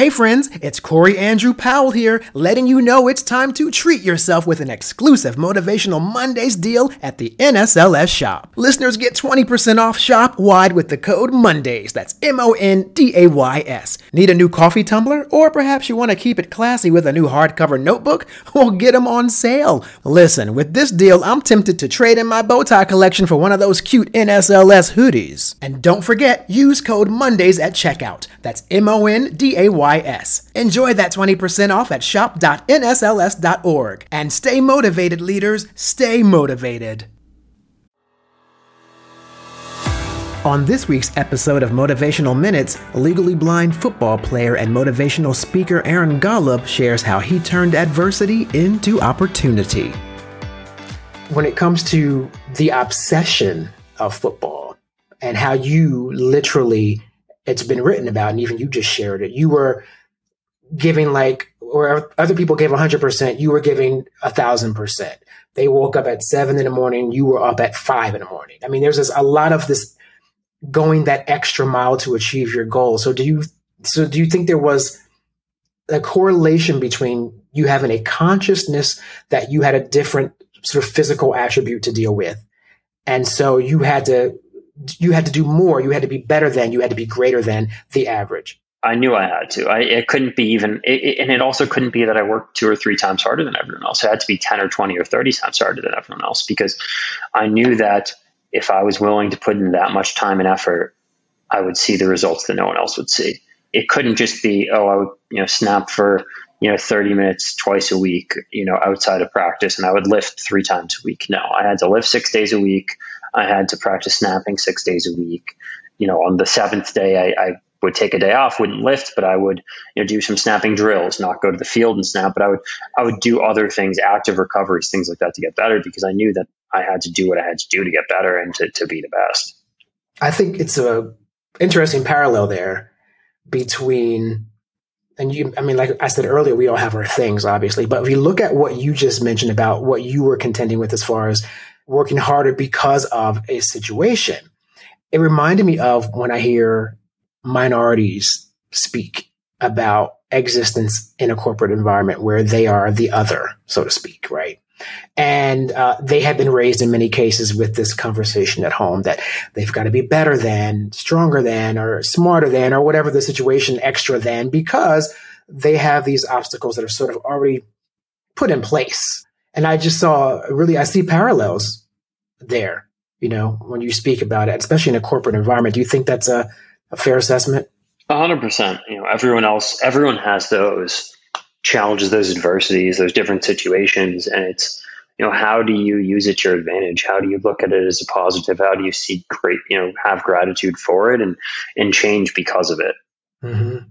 Hey friends, it's Corey Andrew Powell here, letting you know it's time to treat yourself with an exclusive Motivational Mondays deal at the NSLS shop. Listeners get 20% off shop wide with the code MONDAYS. That's M O N D A Y S. Need a new coffee tumbler? Or perhaps you want to keep it classy with a new hardcover notebook? Well, get them on sale. Listen, with this deal, I'm tempted to trade in my bow tie collection for one of those cute NSLS hoodies. And don't forget, use code MONDAYS at checkout. That's M O N D A Y S. Enjoy that 20% off at shop.nsls.org. And stay motivated, leaders. Stay motivated. On this week's episode of Motivational Minutes, legally blind football player and motivational speaker Aaron Golub shares how he turned adversity into opportunity. When it comes to the obsession of football and how you literally, it's been written about, and even you just shared it, you were giving like, or other people gave 100%, you were giving a thousand percent. They woke up at seven in the morning, you were up at five in the morning. I mean, there's this, a lot of this going that extra mile to achieve your goal. So do you so do you think there was a correlation between you having a consciousness that you had a different sort of physical attribute to deal with and so you had to you had to do more you had to be better than you had to be greater than the average I knew I had to. I it couldn't be even, it, it, and it also couldn't be that I worked two or three times harder than everyone else. It had to be ten or twenty or thirty times harder than everyone else because I knew that if I was willing to put in that much time and effort, I would see the results that no one else would see. It couldn't just be, oh, I would, you know, snap for, you know, 30 minutes twice a week, you know, outside of practice and I would lift three times a week. No, I had to lift six days a week. I had to practice snapping six days a week. You know, on the seventh day, I, I would take a day off, wouldn't lift, but I would you know do some snapping drills, not go to the field and snap, but I would I would do other things, active recoveries, things like that to get better because I knew that I had to do what I had to do to get better and to, to be the best. I think it's a interesting parallel there between and you I mean like I said earlier, we all have our things, obviously, but if you look at what you just mentioned about what you were contending with as far as working harder because of a situation, it reminded me of when I hear minorities speak about existence in a corporate environment where they are the other, so to speak, right? And uh, they have been raised in many cases with this conversation at home that they've got to be better than, stronger than, or smarter than, or whatever the situation, extra than, because they have these obstacles that are sort of already put in place. And I just saw really, I see parallels there, you know, when you speak about it, especially in a corporate environment. Do you think that's a, a fair assessment? A hundred percent. You know, everyone else, everyone has those challenges, those adversities, those different situations, and it's you know how do you use it to your advantage? How do you look at it as a positive? How do you see great, you know, have gratitude for it and and change because of it? Mm-hmm.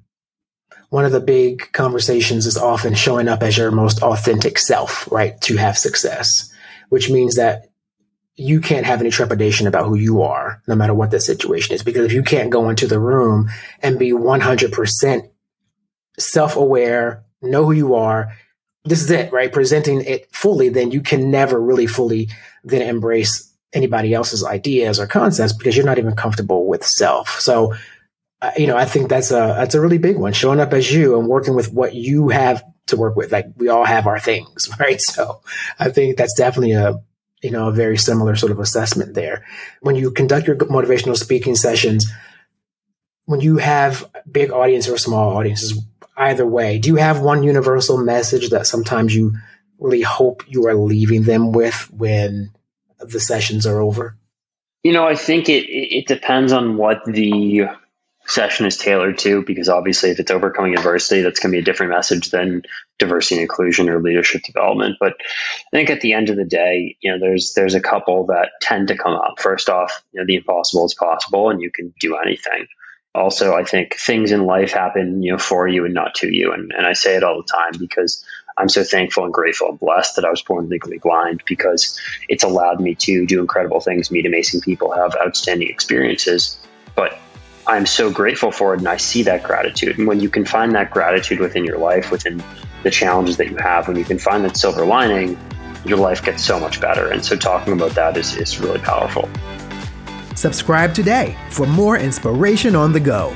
One of the big conversations is often showing up as your most authentic self, right? To have success, which means that you can't have any trepidation about who you are, no matter what the situation is. Because if you can't go into the room and be 100% self aware, know who you are, this is it, right? Presenting it fully, then you can never really fully then embrace anybody else's ideas or concepts because you're not even comfortable with self. So, uh, you know, I think that's a that's a really big one. Showing up as you and working with what you have to work with. Like we all have our things, right? So, I think that's definitely a you know, a very similar sort of assessment there. When you conduct your motivational speaking sessions, when you have big audience or small audiences, either way, do you have one universal message that sometimes you really hope you are leaving them with when the sessions are over? You know, I think it it depends on what the session is tailored to because obviously if it's overcoming adversity that's going to be a different message than diversity and inclusion or leadership development. But i think at the end of the day you know there's there's a couple that tend to come up. First off you know the impossible is possible and you can do anything. Also i think things in life happen you know for you and not to you. And, and i say it all the time because i'm so thankful and grateful and blessed that i was born legally blind because it's allowed me to do incredible things meet amazing people have outstanding experiences. But I'm so grateful for it and I see that gratitude. And when you can find that gratitude within your life, within the challenges that you have, when you can find that silver lining, your life gets so much better. And so talking about that is, is really powerful. Subscribe today for more inspiration on the go.